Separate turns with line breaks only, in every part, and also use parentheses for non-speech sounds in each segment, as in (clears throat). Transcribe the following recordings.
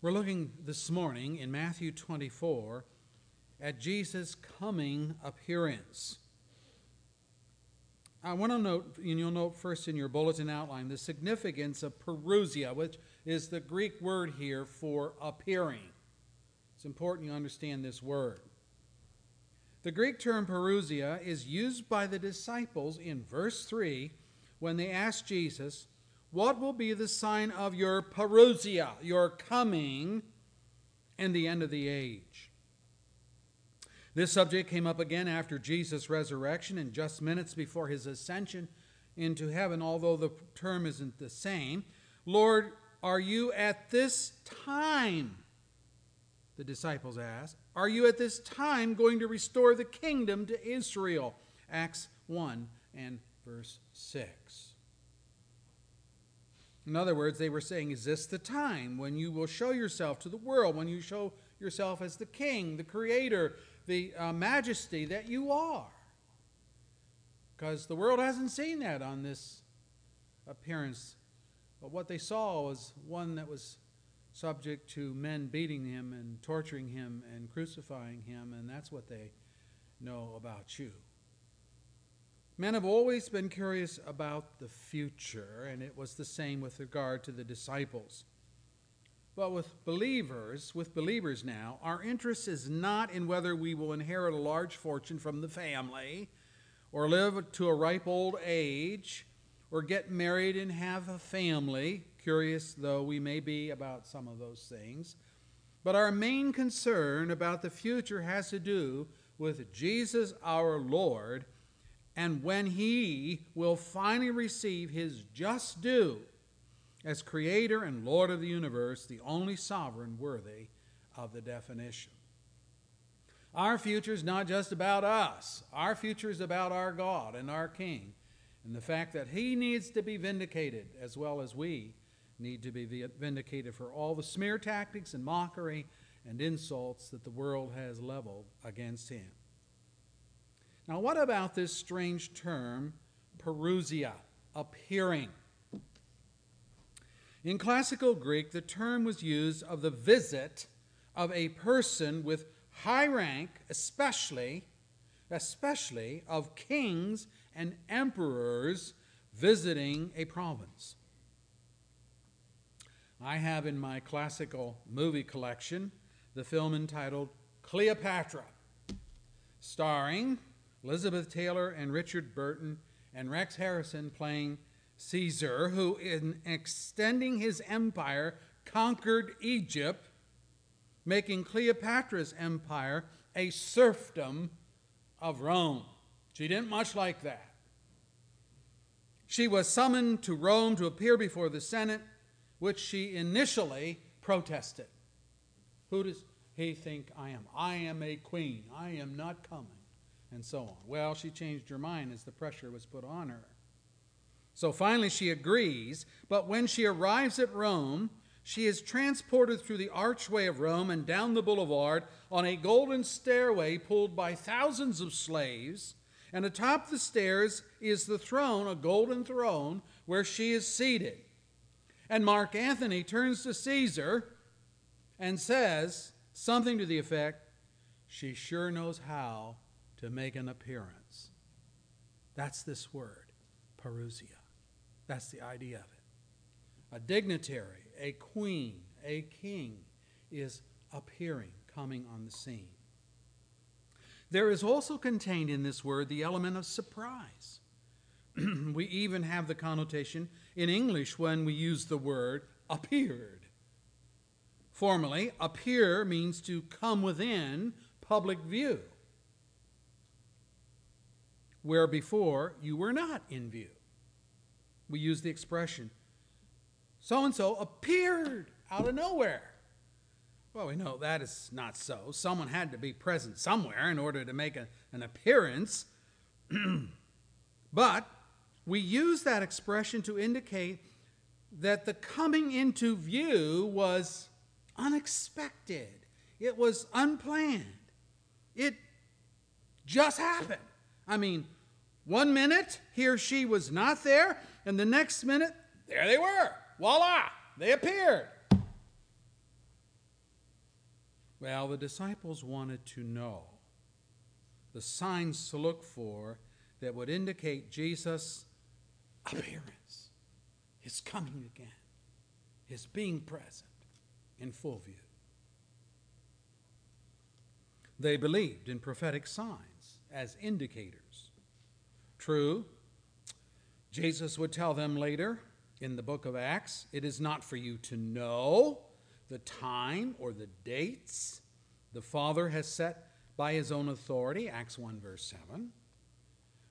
We're looking this morning in Matthew 24 at Jesus' coming appearance. I want to note, and you'll note first in your bulletin outline, the significance of parousia, which is the Greek word here for appearing. It's important you understand this word. The Greek term parousia is used by the disciples in verse 3 when they ask Jesus, What will be the sign of your parousia, your coming, and the end of the age? This subject came up again after Jesus' resurrection and just minutes before his ascension into heaven, although the term isn't the same. Lord, are you at this time, the disciples asked, are you at this time going to restore the kingdom to Israel? Acts 1 and verse 6. In other words, they were saying, Is this the time when you will show yourself to the world, when you show yourself as the king, the creator, the uh, majesty that you are? Because the world hasn't seen that on this appearance. But what they saw was one that was subject to men beating him and torturing him and crucifying him, and that's what they know about you. Men have always been curious about the future, and it was the same with regard to the disciples. But with believers, with believers now, our interest is not in whether we will inherit a large fortune from the family, or live to a ripe old age, or get married and have a family, curious though we may be about some of those things. But our main concern about the future has to do with Jesus our Lord and when he will finally receive his just due as creator and Lord of the universe, the only sovereign worthy of the definition. Our future is not just about us, our future is about our God and our King, and the fact that he needs to be vindicated as well as we need to be vindicated for all the smear tactics and mockery and insults that the world has leveled against him. Now, what about this strange term, parousia, appearing? In classical Greek, the term was used of the visit of a person with high rank, especially, especially of kings and emperors visiting a province. I have in my classical movie collection the film entitled Cleopatra, starring Elizabeth Taylor and Richard Burton, and Rex Harrison playing Caesar, who, in extending his empire, conquered Egypt, making Cleopatra's empire a serfdom of Rome. She didn't much like that. She was summoned to Rome to appear before the Senate which she initially protested. Who does he think I am? I am a queen. I am not coming. And so on. Well, she changed her mind as the pressure was put on her. So finally, she agrees, but when she arrives at Rome, she is transported through the archway of Rome and down the boulevard on a golden stairway pulled by thousands of slaves. And atop the stairs is the throne, a golden throne, where she is seated. And Mark Antony turns to Caesar and says something to the effect she sure knows how to make an appearance. That's this word, parousia. That's the idea of it. A dignitary, a queen, a king is appearing, coming on the scene. There is also contained in this word the element of surprise. (clears throat) we even have the connotation in English when we use the word appeared. Formally, appear means to come within public view, where before you were not in view. We use the expression, so and so appeared out of nowhere. Well, we know that is not so. Someone had to be present somewhere in order to make a, an appearance. (clears throat) but we use that expression to indicate that the coming into view was unexpected, it was unplanned, it just happened. I mean, one minute he or she was not there, and the next minute, there they were. Voila, they appeared. Well, the disciples wanted to know the signs to look for that would indicate Jesus' appearance, his coming again, his being present in full view. They believed in prophetic signs as indicators. True, Jesus would tell them later in the book of Acts it is not for you to know the time or the dates the Father has set by his own authority, Acts 1, verse 7.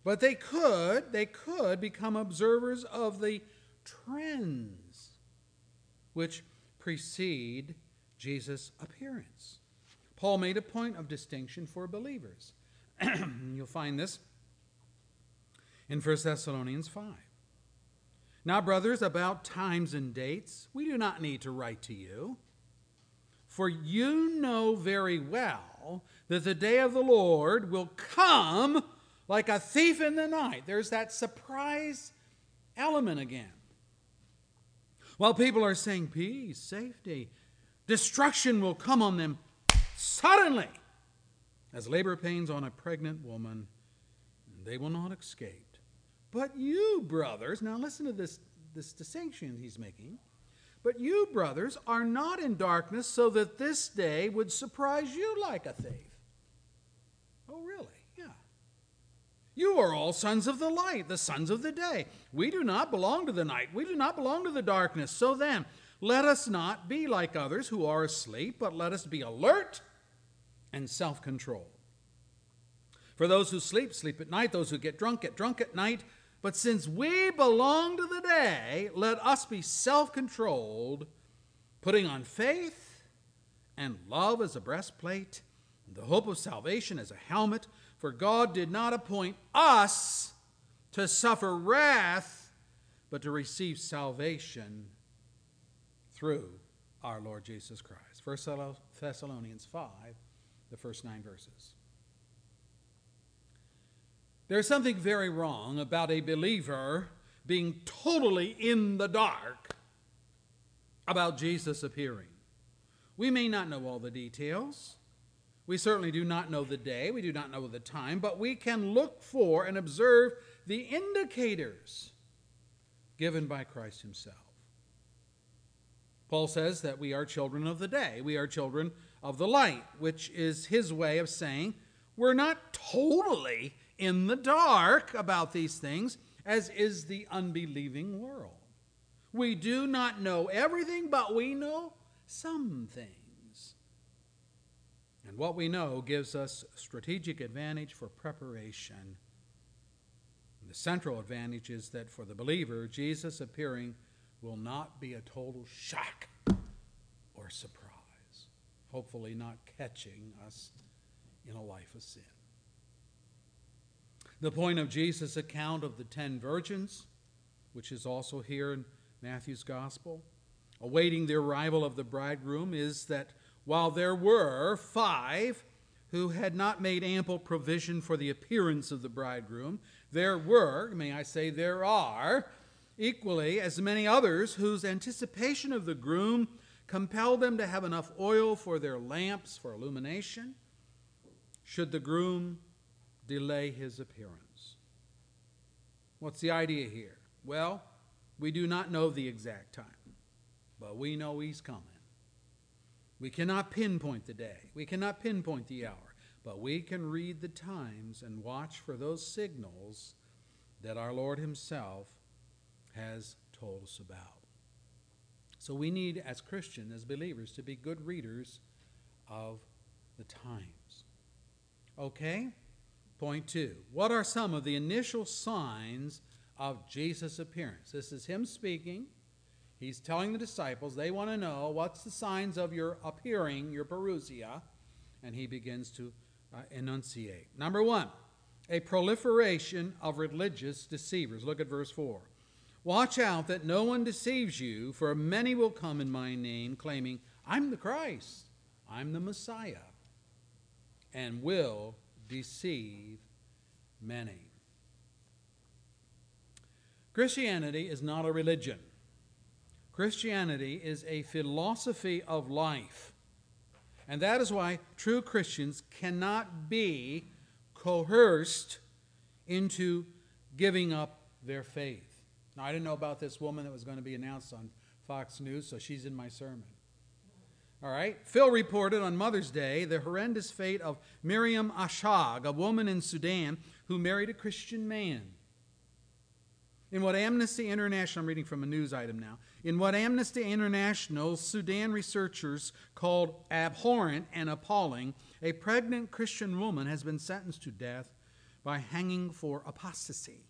But they could, they could become observers of the trends which precede Jesus' appearance. Paul made a point of distinction for believers. (clears throat) You'll find this in 1 Thessalonians 5. Now, brothers, about times and dates, we do not need to write to you, for you know very well that the day of the Lord will come like a thief in the night. There's that surprise element again. While people are saying peace, safety, destruction will come on them suddenly as labor pains on a pregnant woman, and they will not escape. But you, brothers, now listen to this, this distinction he's making. But you, brothers, are not in darkness so that this day would surprise you like a thief. Oh, really? Yeah. You are all sons of the light, the sons of the day. We do not belong to the night. We do not belong to the darkness. So then, let us not be like others who are asleep, but let us be alert and self control. For those who sleep, sleep at night. Those who get drunk, get drunk at night. But since we belong to the day, let us be self controlled, putting on faith and love as a breastplate, and the hope of salvation as a helmet. For God did not appoint us to suffer wrath, but to receive salvation through our Lord Jesus Christ. 1 Thessalonians 5, the first nine verses. There's something very wrong about a believer being totally in the dark about Jesus appearing. We may not know all the details. We certainly do not know the day, we do not know the time, but we can look for and observe the indicators given by Christ Himself. Paul says that we are children of the day, we are children of the light, which is his way of saying we're not totally in the dark about these things, as is the unbelieving world. We do not know everything, but we know some things. And what we know gives us strategic advantage for preparation. And the central advantage is that for the believer, Jesus appearing will not be a total shock or surprise, hopefully, not catching us in a life of sin. The point of Jesus' account of the ten virgins, which is also here in Matthew's Gospel, awaiting the arrival of the bridegroom, is that while there were five who had not made ample provision for the appearance of the bridegroom, there were, may I say, there are, equally as many others whose anticipation of the groom compelled them to have enough oil for their lamps for illumination. Should the groom delay his appearance. What's the idea here? Well, we do not know the exact time, but we know he's coming. We cannot pinpoint the day, we cannot pinpoint the hour, but we can read the times and watch for those signals that our Lord Himself has told us about. So we need, as Christians, as believers, to be good readers of the times. Okay? Point two What are some of the initial signs of Jesus' appearance? This is him speaking. He's telling the disciples, they want to know what's the signs of your appearing, your parousia, and he begins to uh, enunciate. Number one, a proliferation of religious deceivers. Look at verse 4. Watch out that no one deceives you, for many will come in my name, claiming, I'm the Christ, I'm the Messiah, and will deceive many. Christianity is not a religion. Christianity is a philosophy of life. And that is why true Christians cannot be coerced into giving up their faith. Now, I didn't know about this woman that was going to be announced on Fox News, so she's in my sermon. All right. Phil reported on Mother's Day the horrendous fate of Miriam Ashag, a woman in Sudan who married a Christian man. In what Amnesty International, I'm reading from a news item now, in what Amnesty International Sudan researchers called abhorrent and appalling, a pregnant Christian woman has been sentenced to death by hanging for apostasy.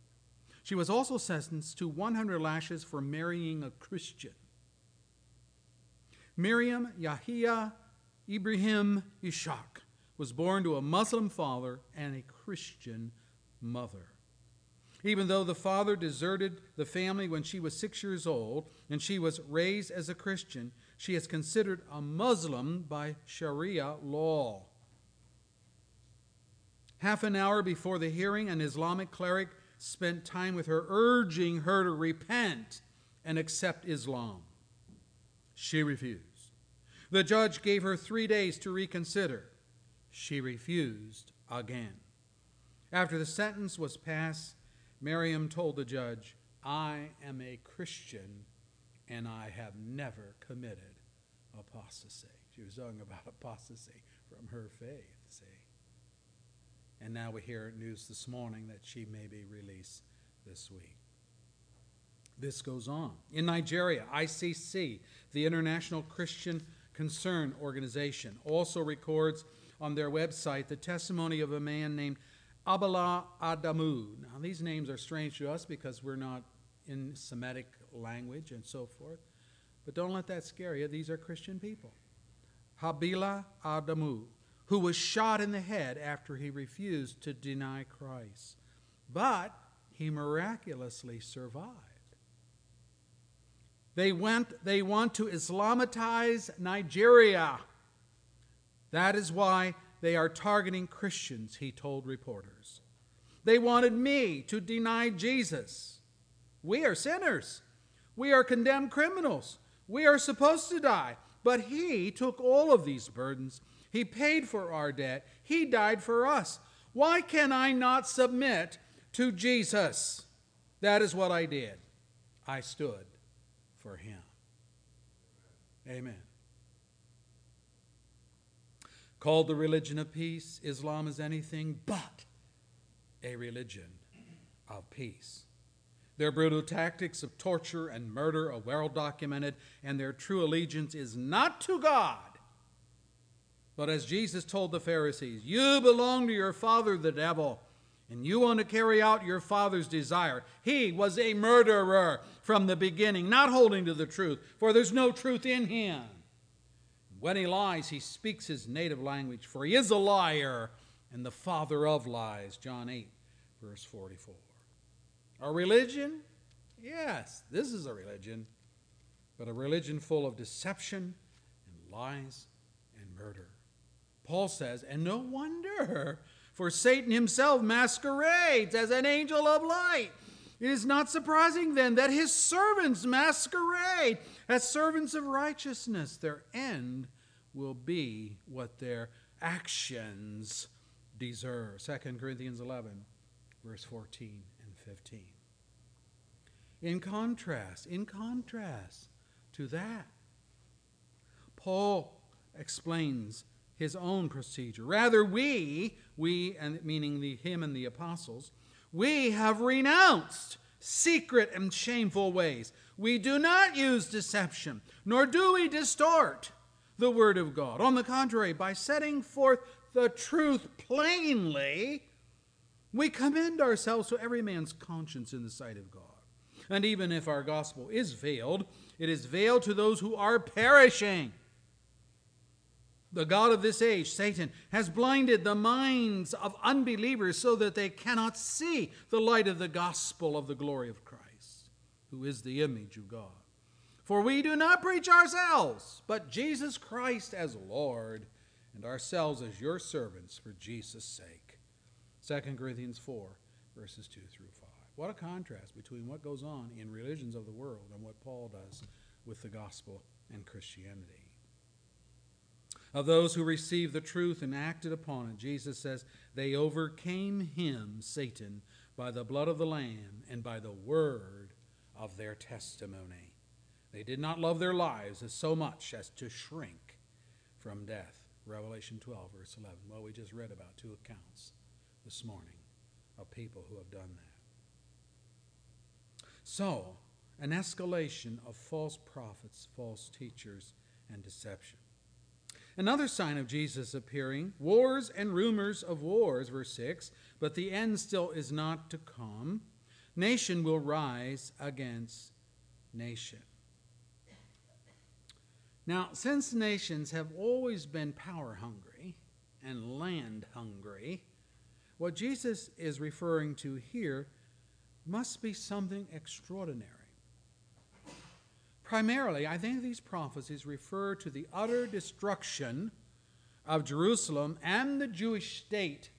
She was also sentenced to 100 lashes for marrying a Christian. Miriam Yahya Ibrahim Ishaq was born to a Muslim father and a Christian mother. Even though the father deserted the family when she was six years old and she was raised as a Christian, she is considered a Muslim by Sharia law. Half an hour before the hearing, an Islamic cleric spent time with her, urging her to repent and accept Islam. She refused. The judge gave her three days to reconsider. She refused again. After the sentence was passed, Miriam told the judge, I am a Christian and I have never committed apostasy. She was talking about (laughs) apostasy from her faith, see? And now we hear news this morning that she may be released this week. This goes on. In Nigeria, ICC, the International Christian Concern Organization, also records on their website the testimony of a man named Abala Adamu. Now, these names are strange to us because we're not in Semitic language and so forth. But don't let that scare you. These are Christian people. Habila Adamu, who was shot in the head after he refused to deny Christ. But he miraculously survived. They, went, they want to Islamatize Nigeria. That is why they are targeting Christians, he told reporters. They wanted me to deny Jesus. We are sinners. We are condemned criminals. We are supposed to die. But he took all of these burdens. He paid for our debt. He died for us. Why can I not submit to Jesus? That is what I did. I stood for him. Amen. Called the religion of peace, Islam is anything but a religion of peace. Their brutal tactics of torture and murder are well documented, and their true allegiance is not to God. But as Jesus told the Pharisees, you belong to your father, the devil, and you want to carry out your father's desire. He was a murderer from the beginning, not holding to the truth, for there's no truth in him. When he lies, he speaks his native language, for he is a liar and the father of lies. John 8, verse 44. A religion? Yes, this is a religion, but a religion full of deception and lies and murder. Paul says, and no wonder, for Satan himself masquerades as an angel of light. It is not surprising then that his servants masquerade as servants of righteousness. Their end will be what their actions deserve. 2 Corinthians 11, verse 14 and 15. In contrast, in contrast to that, Paul explains his own procedure. Rather, we, we, and meaning the him and the apostles, we have renounced secret and shameful ways. We do not use deception, nor do we distort the Word of God. On the contrary, by setting forth the truth plainly, we commend ourselves to every man's conscience in the sight of God. And even if our gospel is veiled, it is veiled to those who are perishing. The God of this age, Satan, has blinded the minds of unbelievers so that they cannot see the light of the gospel of the glory of Christ, who is the image of God. For we do not preach ourselves, but Jesus Christ as Lord, and ourselves as your servants for Jesus' sake. 2 Corinthians 4, verses 2 through 5. What a contrast between what goes on in religions of the world and what Paul does with the gospel and Christianity. Of those who received the truth and acted upon it. Jesus says, They overcame him, Satan, by the blood of the Lamb and by the word of their testimony. They did not love their lives so much as to shrink from death. Revelation 12, verse 11. Well, we just read about two accounts this morning of people who have done that. So, an escalation of false prophets, false teachers, and deception. Another sign of Jesus appearing wars and rumors of wars, verse 6, but the end still is not to come. Nation will rise against nation. Now, since nations have always been power hungry and land hungry, what Jesus is referring to here must be something extraordinary. Primarily, I think these prophecies refer to the utter destruction of Jerusalem and the Jewish state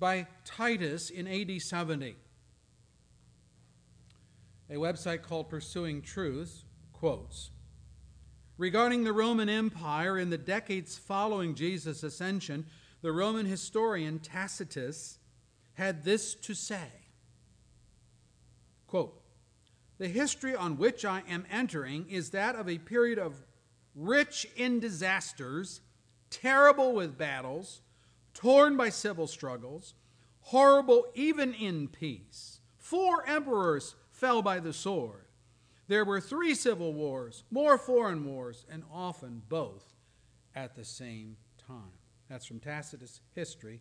by Titus in AD 70. A website called Pursuing Truth quotes Regarding the Roman Empire in the decades following Jesus' ascension, the Roman historian Tacitus had this to say quote, The history on which I am entering is that of a period of rich in disasters, terrible with battles, torn by civil struggles, horrible even in peace. Four emperors fell by the sword. There were three civil wars, more foreign wars, and often both at the same time. That's from Tacitus' History,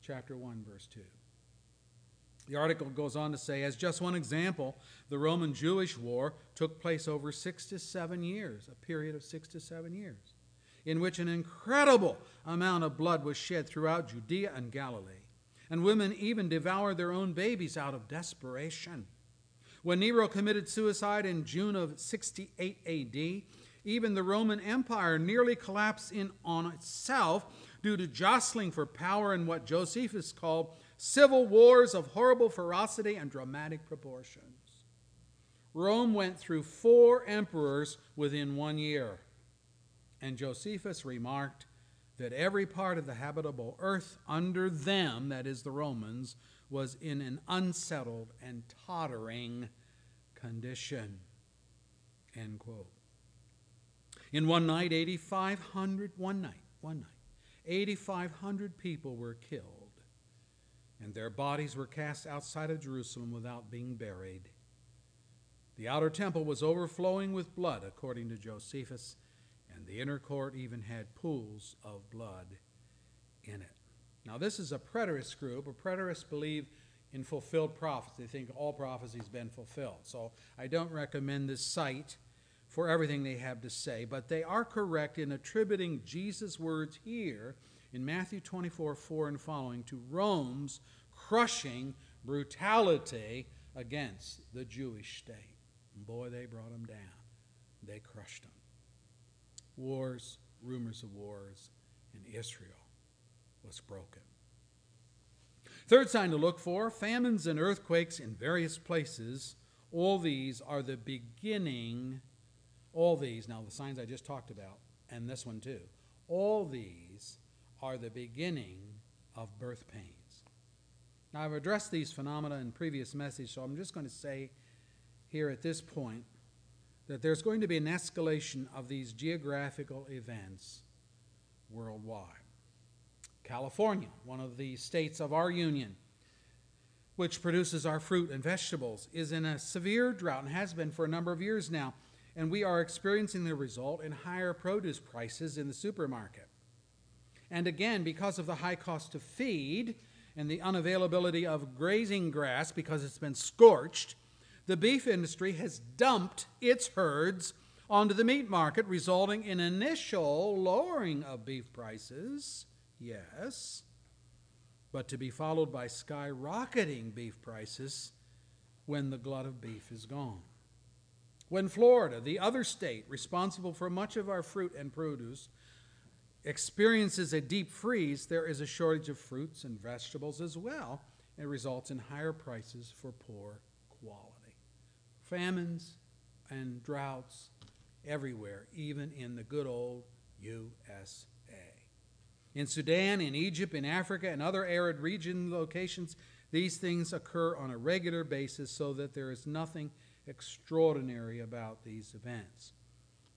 chapter 1, verse 2. The article goes on to say, as just one example, the Roman Jewish War took place over six to seven years, a period of six to seven years, in which an incredible amount of blood was shed throughout Judea and Galilee. And women even devoured their own babies out of desperation. When Nero committed suicide in June of 68 AD, even the Roman Empire nearly collapsed in on itself due to jostling for power in what Josephus called civil wars of horrible ferocity and dramatic proportions. Rome went through four emperors within one year, and Josephus remarked that every part of the habitable earth under them, that is the Romans, was in an unsettled and tottering condition. End quote. In one night, 8,500, one night, one night, 8,500 people were killed, and their bodies were cast outside of Jerusalem without being buried. The outer temple was overflowing with blood, according to Josephus, and the inner court even had pools of blood in it. Now, this is a preterist group. A preterist believe in fulfilled prophecy. They think all prophecy has been fulfilled. So I don't recommend this site for everything they have to say, but they are correct in attributing Jesus' words here in Matthew 24 4 and following to Rome's crushing brutality against the Jewish state. And boy, they brought them down. They crushed them. Wars, rumors of wars, and Israel was broken. Third sign to look for famines and earthquakes in various places. All these are the beginning, all these, now the signs I just talked about, and this one too, all these are the beginning of birth pains. Now, I've addressed these phenomena in previous messages, so I'm just going to say here at this point that there's going to be an escalation of these geographical events worldwide. California, one of the states of our union, which produces our fruit and vegetables, is in a severe drought and has been for a number of years now. And we are experiencing the result in higher produce prices in the supermarket. And again, because of the high cost to feed and the unavailability of grazing grass because it's been scorched, the beef industry has dumped its herds onto the meat market, resulting in initial lowering of beef prices yes, but to be followed by skyrocketing beef prices when the glut of beef is gone. When Florida, the other state responsible for much of our fruit and produce, experiences a deep freeze, there is a shortage of fruits and vegetables as well. It results in higher prices for poor quality. Famines and droughts everywhere, even in the good old USA. In Sudan, in Egypt, in Africa, and other arid region locations, these things occur on a regular basis so that there is nothing extraordinary about these events.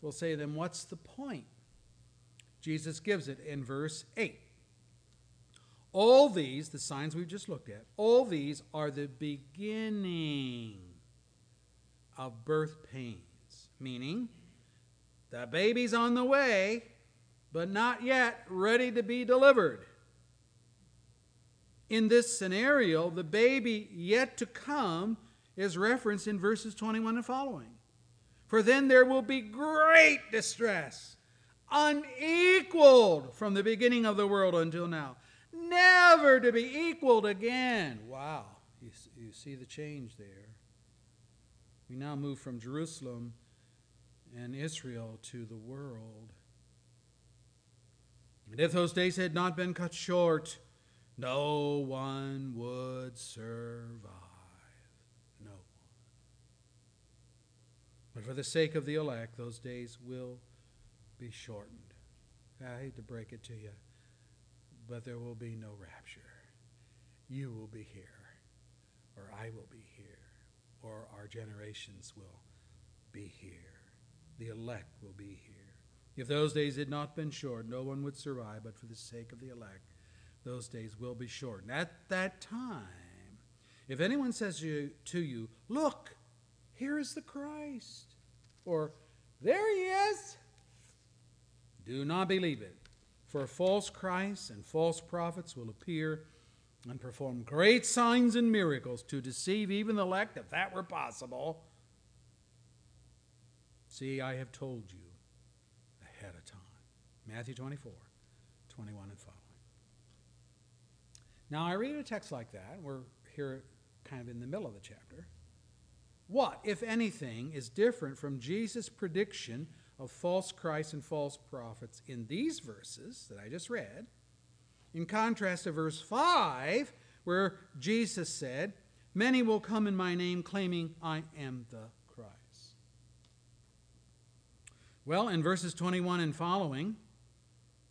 We'll say, then what's the point? Jesus gives it in verse 8. All these, the signs we've just looked at, all these are the beginning of birth pains, meaning the baby's on the way, but not yet ready to be delivered. In this scenario, the baby yet to come is referenced in verses 21 and following. For then there will be great distress, unequaled from the beginning of the world until now, never to be equaled again. Wow, you, see the change there. We now move from Jerusalem and Israel to the world. And if those days had not been cut short, no one would survive. No one. But for the sake of the elect, those days will be shortened. I hate to break it to you, but there will be no rapture. You will be here, or I will be here, or our generations will be here. The elect will be here. If those days had not been short, no one would survive, but for the sake of the elect, those days will be shortened. At that time, if anyone says to you, Look, here is the Christ, or There he is, do not believe it. For false Christs and false prophets will appear and perform great signs and miracles to deceive even the elect, if that were possible. See, I have told you ahead of time. Matthew 24, 21 and following. Now, I read a text like that. We're here kind of in the middle of the chapter. What, if anything, is different from Jesus' prediction of false Christs and false prophets in these verses that I just read, in contrast to verse 5, where Jesus said, Many will come in my name claiming I am the Christ. Well, in verses 21 and following,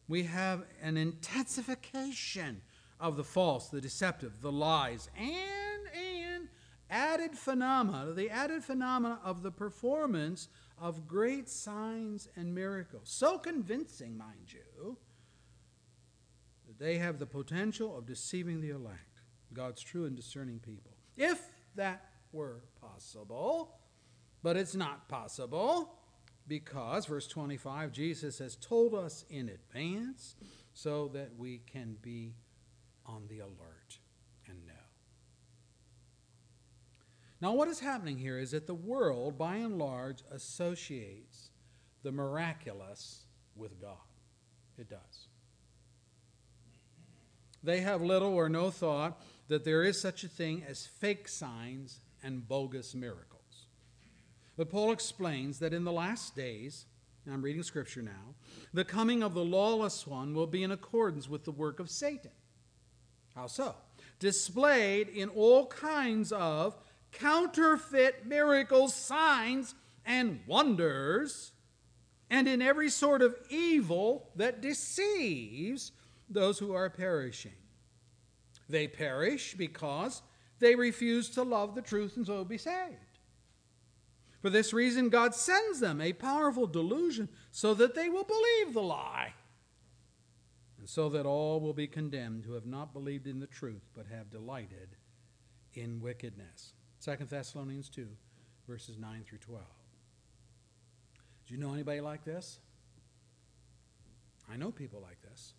we have an intensification of the false, the deceptive, the lies, and, added phenomena, the added phenomena of the performance of great signs and miracles. So convincing, mind you, that they have the potential of deceiving the elect, God's true and discerning people. If that were possible, but it's not possible because, verse 25, Jesus has told us in advance so that we can be on the alert and know. Now, what is happening here is that the world, by and large, associates the miraculous with God. It does. They have little or no thought that there is such a thing as fake signs and bogus miracles. But Paul explains that in the last days, I'm reading scripture now, the coming of the lawless one will be in accordance with the work of Satan how so? Displayed in all kinds of counterfeit miracles, signs, and wonders, and in every sort of evil that deceives those who are perishing. They perish because they refuse to love the truth and so be saved. For this reason, God sends them a powerful delusion so that they will believe the lie and so that all will be condemned who have not believed in the truth, but have delighted in wickedness. 2 Thessalonians 2, verses 9 through 12. Do you know anybody like this? I know people like this.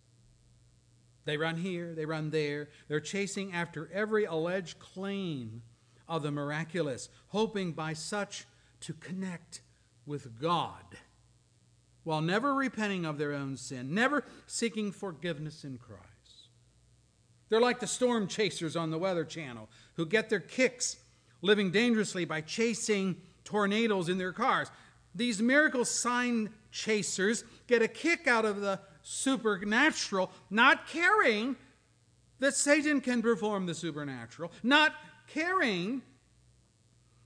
They run here, they run there. They're chasing after every alleged claim of the miraculous, hoping by such to connect with God while never repenting of their own sin, never seeking forgiveness in Christ. They're like the storm chasers on the Weather Channel who get their kicks living dangerously by chasing tornadoes in their cars. These miracle sign chasers get a kick out of the supernatural, not caring that Satan can perform the supernatural, not caring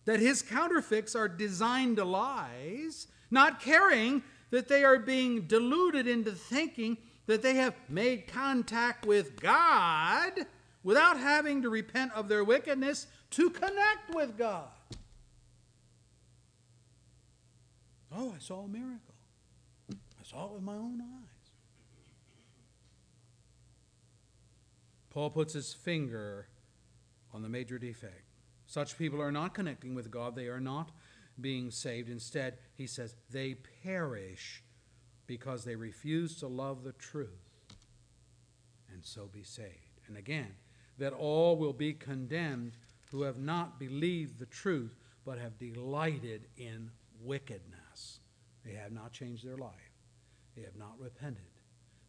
that his counterfeits are designed to lies, not caring that they are being deluded into thinking that they have made contact with God without having to repent of their wickedness to connect with God. Oh, I saw a miracle. I saw it with my own eyes. Paul puts his finger on the major defect. Such people are not connecting with God, they are not being saved. Instead, he says, they perish because they refuse to love the truth and so be saved. And again, that all will be condemned who have not believed the truth but have delighted in wickedness. They have not changed their life, they have not repented,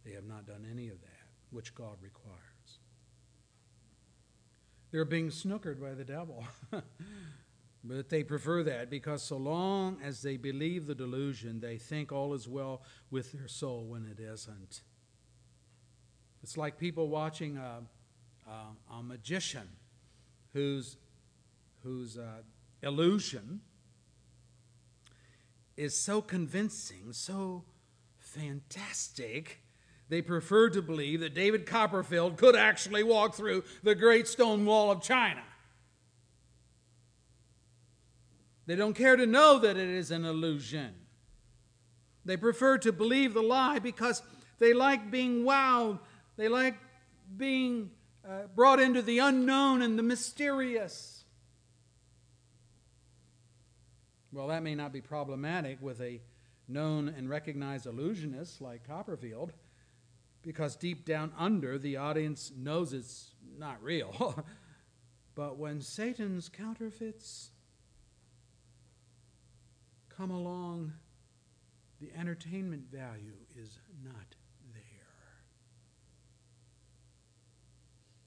they have not done any of that which God requires. They're being snookered by the devil. (laughs) But they prefer that because so long as they believe the delusion, they think all is well with their soul when it isn't. It's like people watching a, a, a magician whose, whose uh, illusion is so convincing, so fantastic, they prefer to believe that David Copperfield could actually walk through the Great Stone Wall of China. They don't care to know that it is an illusion. They prefer to believe the lie because they like being wowed. They like being uh, brought into the unknown and the mysterious. Well, that may not be problematic with a known and recognized illusionist like Copperfield, because deep down under, the audience knows it's not real. (laughs) but when Satan's counterfeits come along, the entertainment value is not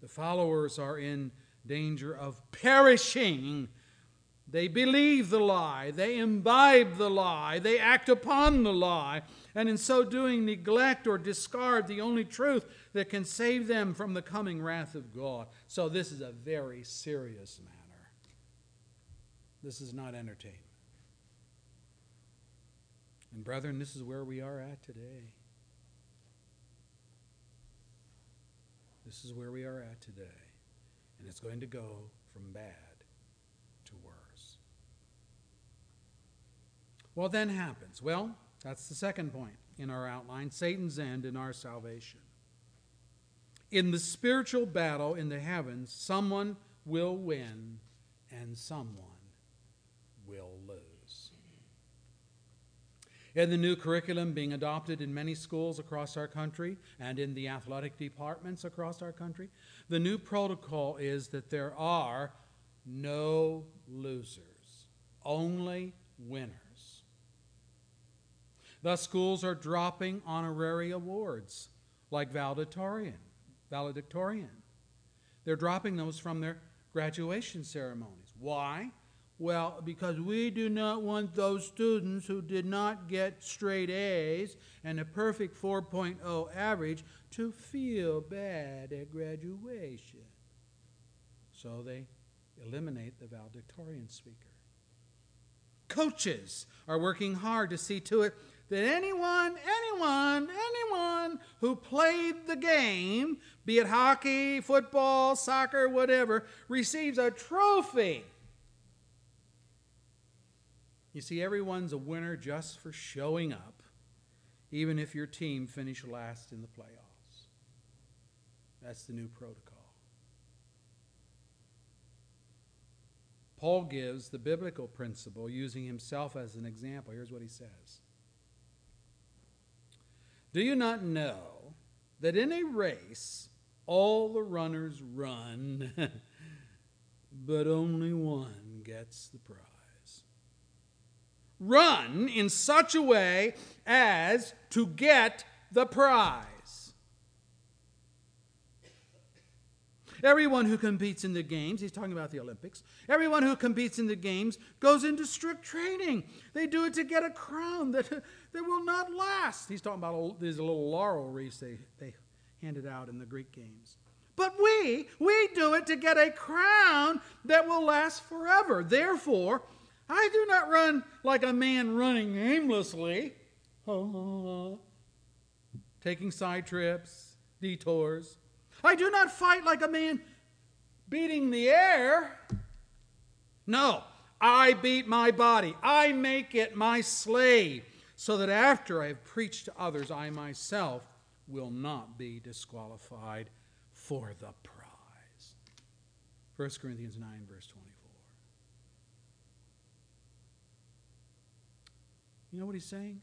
The followers are in danger of perishing. They believe the lie, they imbibe the lie, they act upon the lie, and in so doing neglect or discard the only truth that can save them from the coming wrath of God. So, this is a very serious matter. This is not entertainment. And, brethren, this is where we are at today. This is where we are at today. And it's going to go from bad to worse. What then happens? Well, that's the second point in our outline Satan's end in our salvation. In the spiritual battle in the heavens, someone will win and someone will. In the new curriculum being adopted in many schools across our country and in the athletic departments across our country, the new protocol is that there are no losers, only winners. Thus, schools are dropping honorary awards like valedictorian. valedictorian. They're dropping those from their graduation ceremonies. Why? Well, because we do not want those students who did not get straight A's and a perfect 4.0 average to feel bad at graduation. So they eliminate the valedictorian speaker. Coaches are working hard to see to it that anyone, anyone, anyone who played the game, be it hockey, football, soccer, whatever, receives a trophy you see, everyone's a winner just for showing up, even if your team finished last in the playoffs. That's the new protocol. Paul gives the biblical principle using himself as an example. Here's what he says Do you not know that in a race all the runners run, (laughs) but only one gets the prize? Run in such a way as to get the prize. Everyone who competes in the games, he's talking about the Olympics, everyone who competes in the games goes into strict training. They do it to get a crown that, (laughs) that will not last. He's talking about these little laurel wreaths they, they handed out in the Greek games. But we, we do it to get a crown that will last forever. Therefore, I do not run like a man running aimlessly. taking side trips, detours. I do not fight like a man beating the air. No, I beat my body. I make it my slave, so that after I have preached to others, I myself will not be disqualified for the prize. 1 Corinthians 9, verse 24. You know what he's saying?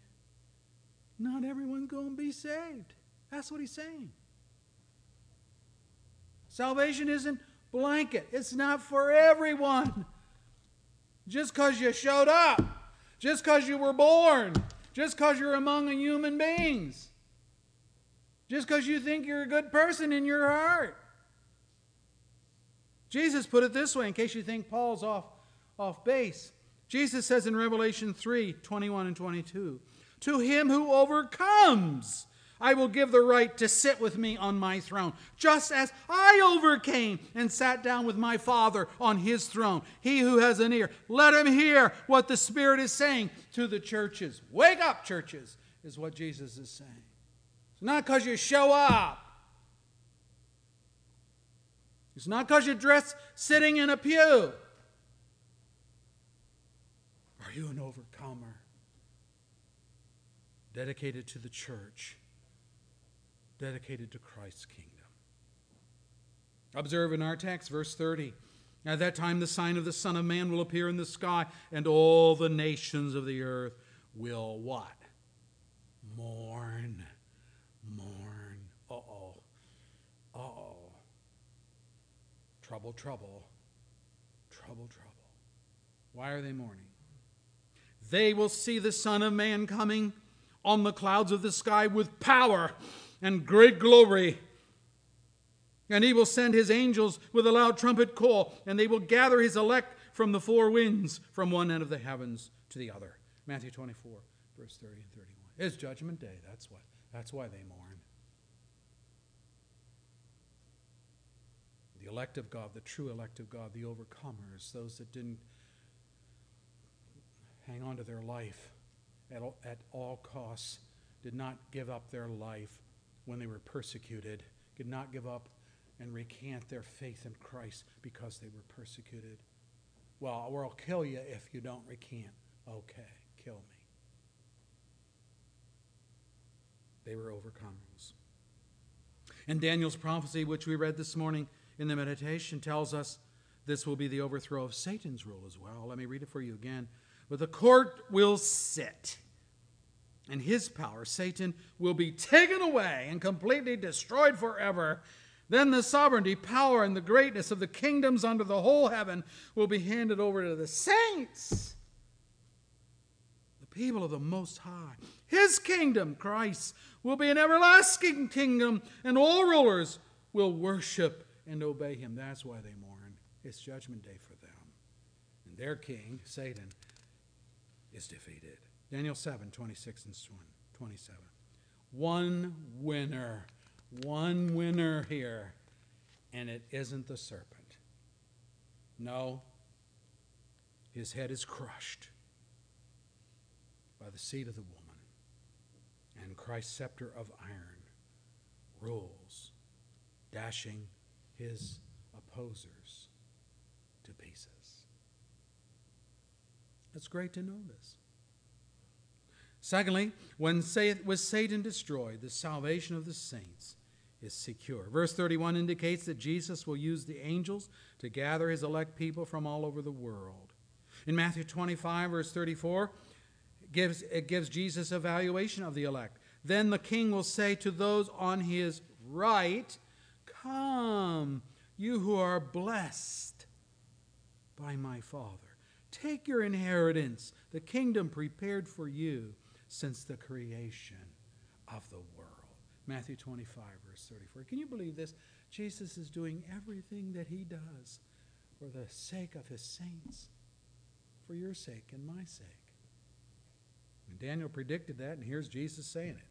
Not everyone's going to be saved. That's what he's saying. Salvation isn't blanket, it's not for everyone. Just because you showed up, just because you were born, just because you're among human beings, just because you think you're a good person in your heart. Jesus put it this way, in case you think Paul's off, off base. Jesus says in Revelation 3 21 and 22, To him who overcomes, I will give the right to sit with me on my throne, just as I overcame and sat down with my Father on his throne. He who has an ear, let him hear what the Spirit is saying to the churches. Wake up, churches, is what Jesus is saying. It's not because you show up. It's not because you dress sitting in a pew. Are you an overcomer? Dedicated to the church dedicated to Christ's kingdom. Observe in our text, verse 30. At that time, the sign of the Son of Man will appear in the sky, and all the nations of the earth will what? Mourn. Mourn. Uh oh. Uh oh. Trouble, trouble. Trouble, trouble. Why are they mourning? They will see the Son of Man coming on the clouds of the sky with power and great glory. And he will send his angels with a loud trumpet call, and they will gather his elect from the four winds, from one end of the heavens to the other. Matthew 24, verse 30 and 31. It's judgment day. That's what. That's why they mourn. The elect of God, the true elect of God, the overcomers, those that didn't hang on to their life at all, at all costs, did not give up their life when they were persecuted, did not give up and recant their faith in Christ because they were persecuted. Well, or I'll kill you if you don't recant. Okay, kill me. They were overcomers. And Daniel's prophecy, which we read this morning in the meditation, tells us this will be the overthrow of Satan's rule as well. Let me read it for you again. But the court will sit and his power, Satan, will be taken away and completely destroyed forever. Then the sovereignty, power, and the greatness of the kingdoms under the whole heaven will be handed over to the saints, the people of the Most High. His kingdom, Christ, will be an everlasting kingdom, and all rulers will worship and obey him. That's why they mourn. It's judgment day for them. And their king, Satan, is defeated. Daniel 7, 26 and 27. One winner, one winner here, and it isn't the serpent. No, his head is crushed by the seed of the woman, and Christ's scepter of iron rules, dashing his opposers to pieces. It's great to know this. Secondly, when saith, was Satan destroyed, the salvation of the saints is secure. Verse 31 indicates that Jesus will use the angels to gather his elect people from all over the world. In Matthew 25, verse 34, it gives, it gives Jesus' evaluation of the elect. Then the king will say to those on his right, Come, you who are blessed by my Father. Take your inheritance, the kingdom prepared for you since the creation of the world. Matthew 25, verse 34. Can you believe this? Jesus is doing everything that he does for the sake of his saints, for your sake and my sake. And Daniel predicted that, and here's Jesus saying it.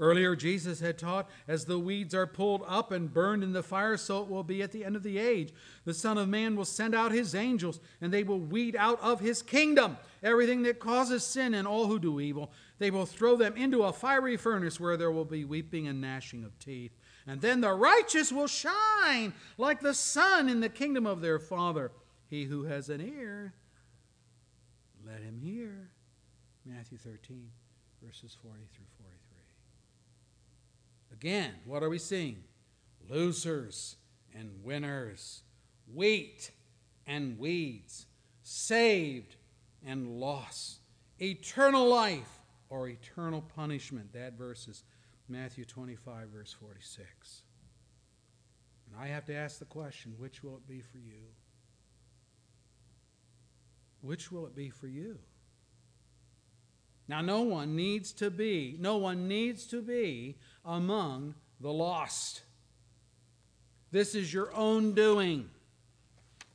Earlier, Jesus had taught, as the weeds are pulled up and burned in the fire, so it will be at the end of the age. The Son of Man will send out his angels, and they will weed out of his kingdom everything that causes sin and all who do evil. They will throw them into a fiery furnace where there will be weeping and gnashing of teeth. And then the righteous will shine like the sun in the kingdom of their Father. He who has an ear, let him hear. Matthew 13, verses 40 through 43. Again, what are we seeing? Losers and winners, wheat and weeds, saved and lost, eternal life or eternal punishment. That verse is Matthew 25, verse 46. And I have to ask the question which will it be for you? Which will it be for you? Now, no one needs to be, no one needs to be among the lost. This is your own doing.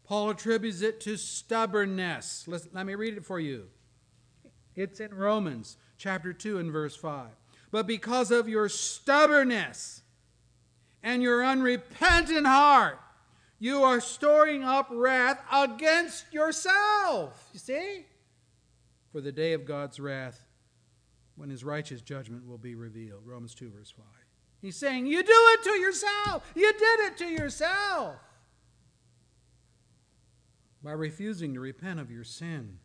Paul attributes it to stubbornness. Let, let me read it for you. It's in Romans chapter 2 and verse 5. But because of your stubbornness and your unrepentant heart, you are storing up wrath against yourself. You see? For the day of God's wrath, when his righteous judgment will be revealed. Romans 2, verse 5. He's saying, You do it to yourself. You did it to yourself. By refusing to repent of your sin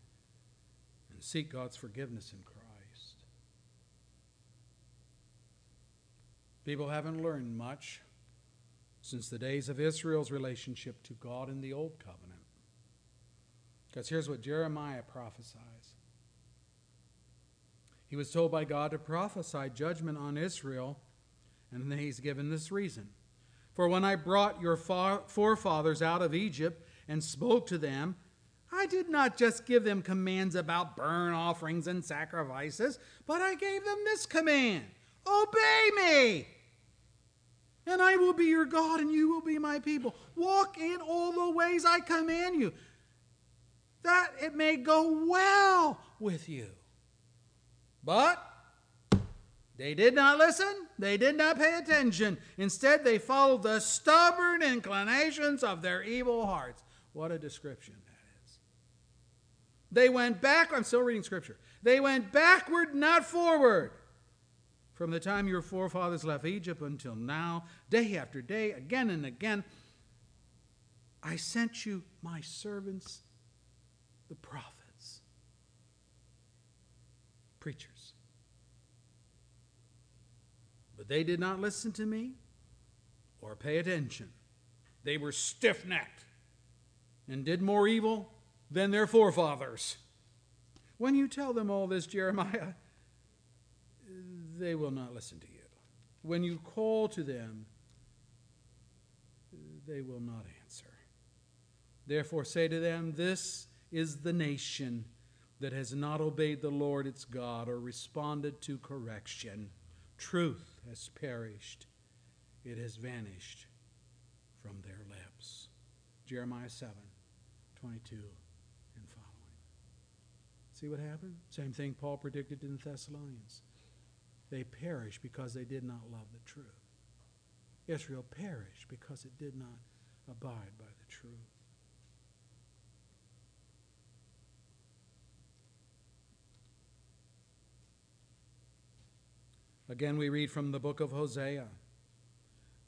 and seek God's forgiveness in Christ. People haven't learned much since the days of Israel's relationship to God in the Old Covenant. Because here's what Jeremiah prophesies he was told by God to prophesy judgment on Israel, and then he's given this reason. For when I brought your forefathers out of Egypt and spoke to them, I did not just give them commands about burnt offerings and sacrifices, but I gave them this command Obey me, and I will be your God, and you will be my people. Walk in all the ways I command you, that it may go well with you. But they did not listen, they did not pay attention. Instead, they followed the stubborn inclinations of their evil hearts. What a description that is. They went back, I'm still reading scripture. They went backward, not forward. From the time your forefathers left Egypt until now, day after day, again and again, I sent you my servants, the prophets, preachers. But they did not listen to me or pay attention. They were stiff necked and did more evil than their forefathers. When you tell them all this, Jeremiah, they will not listen to you. When you call to them, they will not answer. Therefore, say to them, This is the nation that has not obeyed the Lord its God or responded to correction. Truth has perished, it has vanished from their lips. Jeremiah 7 22 and following. See what happened? Same thing Paul predicted in the Thessalonians. They perished because they did not love the truth. Israel perished because it did not abide by the truth. Again, we read from the book of Hosea.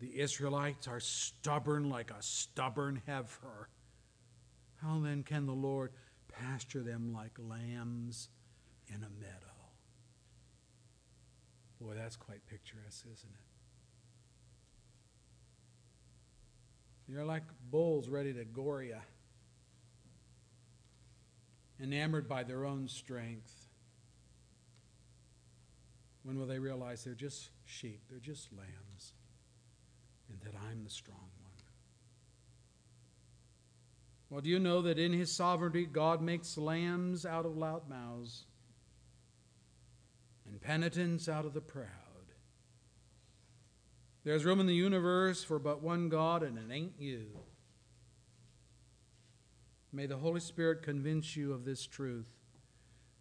The Israelites are stubborn like a stubborn heifer. How then can the Lord pasture them like lambs in a meadow? Boy, that's quite picturesque, isn't it? They're like bulls ready to gore you, enamored by their own strength. When will they realize they're just sheep, they're just lambs, and that I'm the strong one? Well, do you know that in His sovereignty, God makes lambs out of loud mouths and penitents out of the proud? There's room in the universe for but one God, and it ain't you. May the Holy Spirit convince you of this truth.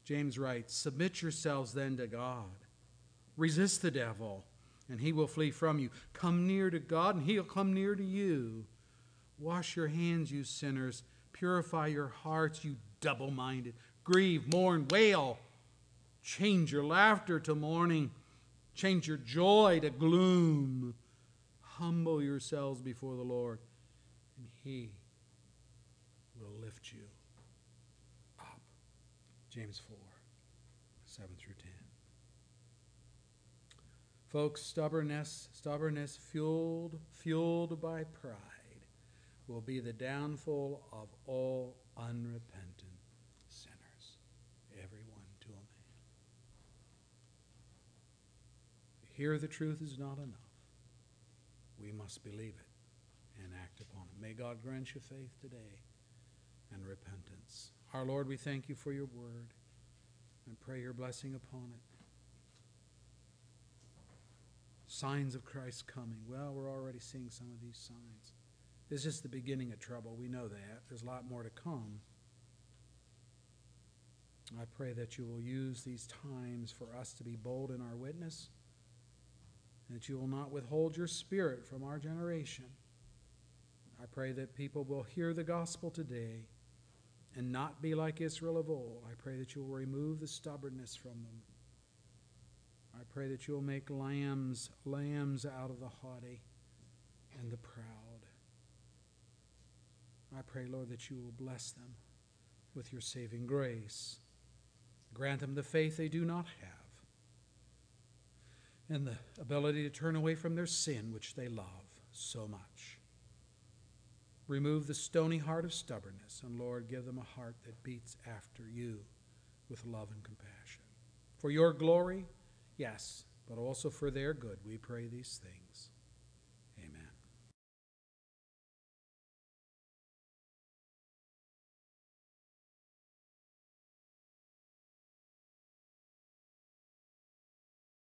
James writes Submit yourselves then to God. Resist the devil, and he will flee from you. Come near to God, and he'll come near to you. Wash your hands, you sinners. Purify your hearts, you double minded. Grieve, mourn, wail. Change your laughter to mourning. Change your joy to gloom. Humble yourselves before the Lord, and he will lift you up. James 4 7 through 10. Folks, stubbornness, stubbornness fueled, fueled by pride will be the downfall of all unrepentant sinners, everyone to a man. Hear the truth is not enough. We must believe it and act upon it. May God grant you faith today and repentance. Our Lord, we thank you for your word and pray your blessing upon it. Signs of Christ coming. Well, we're already seeing some of these signs. This is the beginning of trouble. We know that. There's a lot more to come. I pray that you will use these times for us to be bold in our witness, and that you will not withhold your spirit from our generation. I pray that people will hear the gospel today and not be like Israel of old. I pray that you will remove the stubbornness from them. I pray that you will make lambs, lambs out of the haughty and the proud. I pray, Lord, that you will bless them with your saving grace. Grant them the faith they do not have and the ability to turn away from their sin, which they love so much. Remove the stony heart of stubbornness, and Lord, give them a heart that beats after you with love and compassion. For your glory, yes, but also for their good, we pray these things.